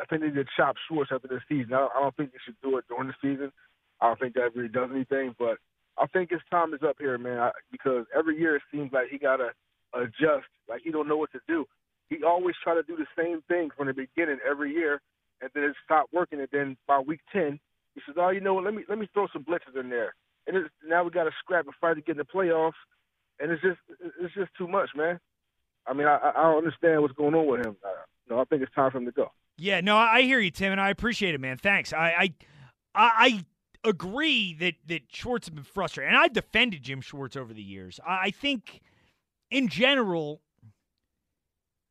I think they need to chop Schwartz after this season. I don't, I don't think they should do it during the season. I don't think that really does anything, but I think his time is up here, man. I, because every year it seems like he gotta adjust, like he don't know what to do. He always try to do the same thing from the beginning every year, and then it stopped working. And then by week ten, he says, "Oh, you know what? Let me let me throw some blitzes in there." And it's, now we got to scrap and fight to get in the playoffs, and it's just it's just too much, man. I mean, I, I don't understand what's going on with him. Uh, I think it's time for him to go. Yeah, no, I hear you, Tim, and I appreciate it, man. Thanks. I I, I I agree that that Schwartz has been frustrated, and I've defended Jim Schwartz over the years. I, I think, in general,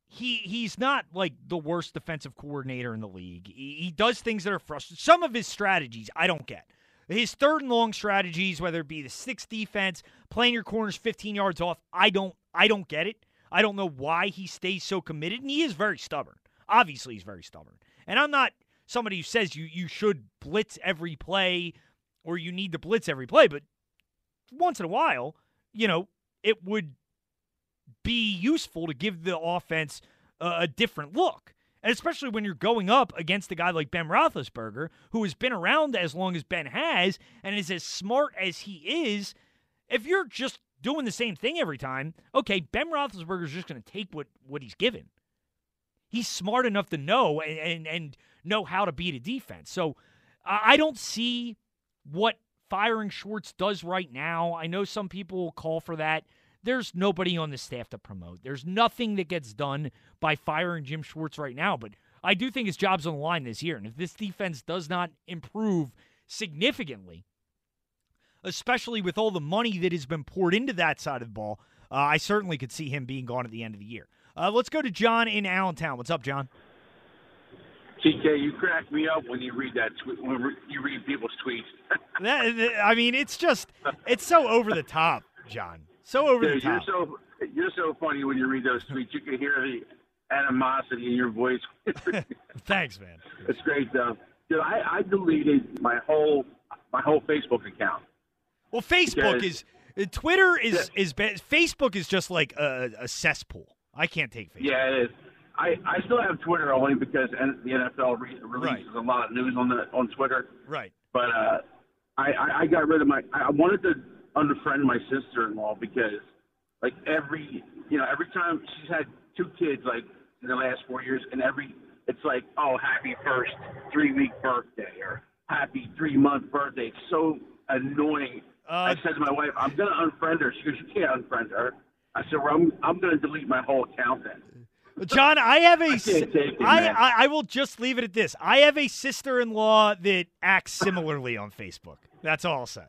he he's not like the worst defensive coordinator in the league. He, he does things that are frustrating. Some of his strategies I don't get. His third and long strategies, whether it be the six defense, playing your corners 15 yards off, I don't I don't get it. I don't know why he stays so committed, and he is very stubborn. Obviously, he's very stubborn. And I'm not somebody who says you you should blitz every play or you need to blitz every play, but once in a while, you know, it would be useful to give the offense a, a different look. And especially when you're going up against a guy like Ben Roethlisberger, who has been around as long as Ben has and is as smart as he is, if you're just doing the same thing every time, okay, Ben Roethlisberger is just going to take what, what he's given. He's smart enough to know and, and, and know how to beat a defense. So I don't see what firing Schwartz does right now. I know some people will call for that. There's nobody on the staff to promote. There's nothing that gets done by firing Jim Schwartz right now. But I do think his job's on the line this year. And if this defense does not improve significantly, especially with all the money that has been poured into that side of the ball, uh, I certainly could see him being gone at the end of the year. Uh, let's go to John in Allentown. What's up, John? TK, you crack me up when you read that tweet, when you read people's tweets. That, I mean, it's just, it's so over the top, John. So over the Dude, you're so you're so funny when you read those tweets. You can hear the animosity in your voice. Thanks, man. it's great though. Dude, I, I deleted my whole my whole Facebook account. Well, Facebook Because- is, uh, Twitter is is bad. Facebook is just like a, a cesspool. I can't take Facebook. Yeah, it is. I, I still have Twitter only because N- the NFL re- releases a lot of news on the on Twitter. Right. But uh, I, I I got rid of my. I wanted to unfriend my sister-in-law because, like every you know every time she's had two kids like in the last four years, and every it's like, oh, happy first three week birthday or happy three month birthday. It's so annoying. Uh, I said to my wife, I'm gonna unfriend her. She goes, you can't unfriend her. I said, well, I'm I'm gonna delete my whole account then. John, I have a. I it, I. I, I will just leave it at this. I have a sister-in-law that acts similarly on Facebook. That's all I'll say.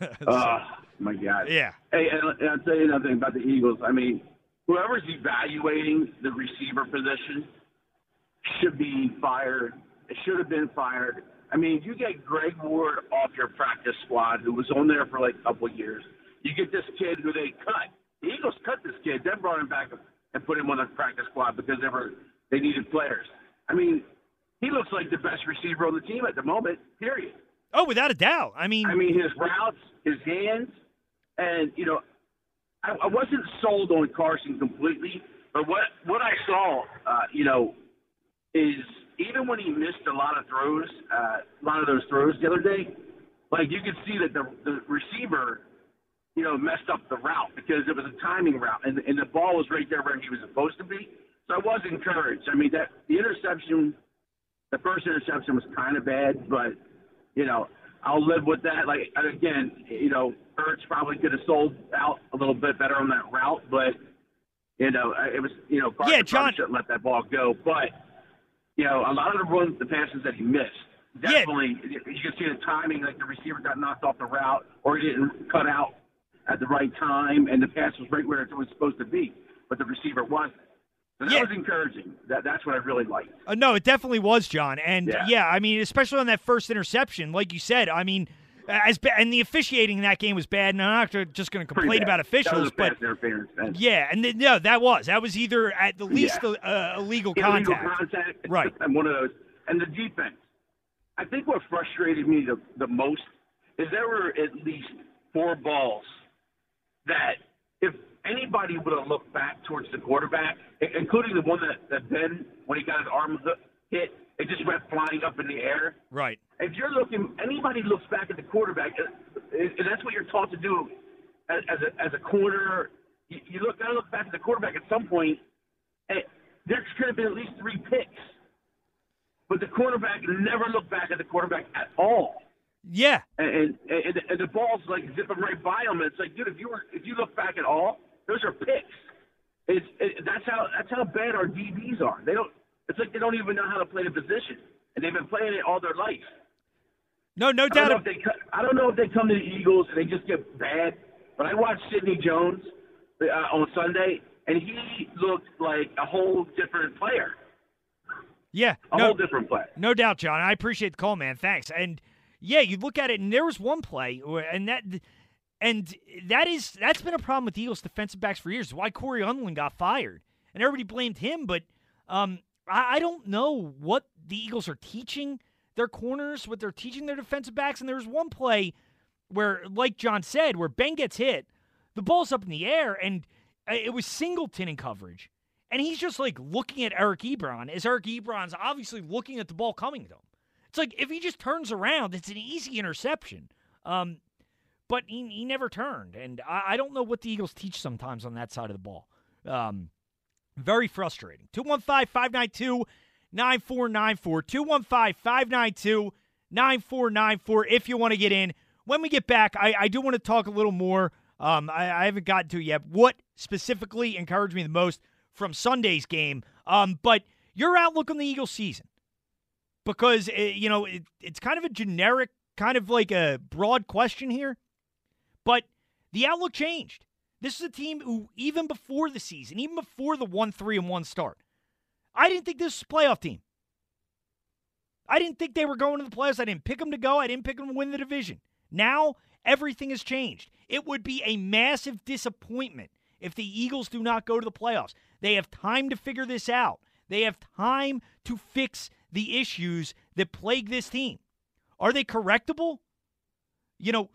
Oh my God. Yeah. Hey, and, and I'll tell you another thing about the Eagles. I mean, whoever's evaluating the receiver position should be fired. It should have been fired. I mean, you get Greg Ward off your practice squad, who was on there for like a couple of years. You get this kid who they cut. The Eagles cut this kid, then brought him back and put him on the practice squad because they were they needed players. I mean, he looks like the best receiver on the team at the moment. Period. Oh, without a doubt. I mean, I mean, his routes, his hands, and you know, I, I wasn't sold on Carson completely, but what what I saw, uh, you know, is even when he missed a lot of throws, uh, a lot of those throws the other day, like you could see that the the receiver, you know, messed up the route because it was a timing route, and and the ball was right there where he was supposed to be. So I was encouraged. I mean, that the interception, the first interception was kind of bad, but you know, I'll live with that. Like again, you know, Ertz probably could have sold out a little bit better on that route, but you know, it was you know, Carson Yeah, John- probably shouldn't let that ball go. But you know, a lot of the runs, the passes that he missed, Yeah. definitely you can see the timing, like the receiver got knocked off the route or he didn't cut out at the right time, and the pass was right where it was supposed to be, but the receiver wasn't. So that Yeah. was encouraging. That that's what I really liked. Uh, no, it definitely was, John. And yeah. Yeah. I mean, especially on that first interception, like you said, I mean, as ba- and the officiating in that game was bad. And I'm not just going to complain about officials, a but yeah, and no, that was that was either at the least Yeah. uh, illegal illegal contact. contact, Right. And one of those. And the defense. I think what frustrated me the, the most is there were at least four balls that if anybody would have looked back towards the quarterback, including the one that, that Ben, when he got his arm hit, it just went flying up in the air. Right. If you're looking, anybody looks back at the quarterback, uh, and and that's what you're taught to do as, as a as a corner. You, you look, gotta look back at the quarterback at some point. And there could have been at least three picks, but the quarterback never looked back at the quarterback at all. Yeah. And and, and, and the ball's like zipping right by him. It's like, dude, if you were if you look back at all, those are picks. It's it, that's how that's how bad our DBs are. They don't. It's like they don't even know how to play the position, and they've been playing it all their life. No, no I don't, doubt. they, I don't know if they come to the Eagles and they just get bad. But I watched Sidney Jones uh, on Sunday, and he looked like a whole different player. Yeah. A no, whole different player. No doubt, John. I appreciate the call, man. Thanks. And yeah, you look at it, and there was one play, and that, and that is that's been a problem with the Eagles defensive backs for years. Why Cory Undlin got fired, and everybody blamed him. But um, I, I don't know what the Eagles are teaching their corners, what they're teaching their defensive backs. And there was one play where, like John said, where Ben gets hit, the ball's up in the air, and uh, it was Singleton in coverage. And he's just like looking at Eric Ebron as Eric Ebron's obviously looking at the ball coming to him. It's like if he just turns around, it's an easy interception. Um, but he, he never turned. And I, I don't know what the Eagles teach sometimes on that side of the ball. Um, very frustrating. 215 592 9494. 215 592 9494 if you want to get in. When we get back, I, I do want to talk a little more. Um, I, I haven't gotten to it yet. What specifically encouraged me the most from Sunday's game? Um, but your outlook on the Eagles season because uh, you know it, it's kind of a generic, kind of like a broad question here, but the outlook changed. This is a team who, even before the season, even before the one three and one start, I didn't think this was a playoff team. I didn't think they were going to the playoffs. I didn't pick them to go. I didn't pick them to win the division. Now everything has changed. It would be a massive disappointment if the Eagles do not go to the playoffs. They have time to figure this out. They have time to fix the issues that plague this team. Are they correctable? You know,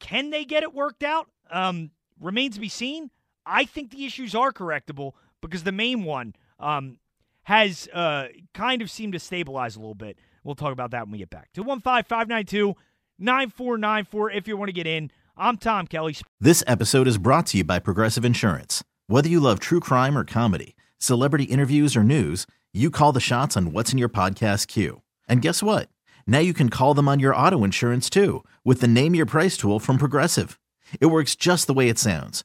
can they get it worked out? Um, remains to be seen. I think the issues are correctable because the main one um, has uh, kind of seemed to stabilize a little bit. We'll talk about that when we get back. 215 592 9494 if you want to get in. I'm Tom Kelly. This episode is brought to you by Progressive Insurance. Whether you love true crime or comedy, celebrity interviews or news, you call the shots on what's in your podcast queue. And guess what? Now you can call them on your auto insurance too with the Name Your Price tool from Progressive. It works just the way it sounds.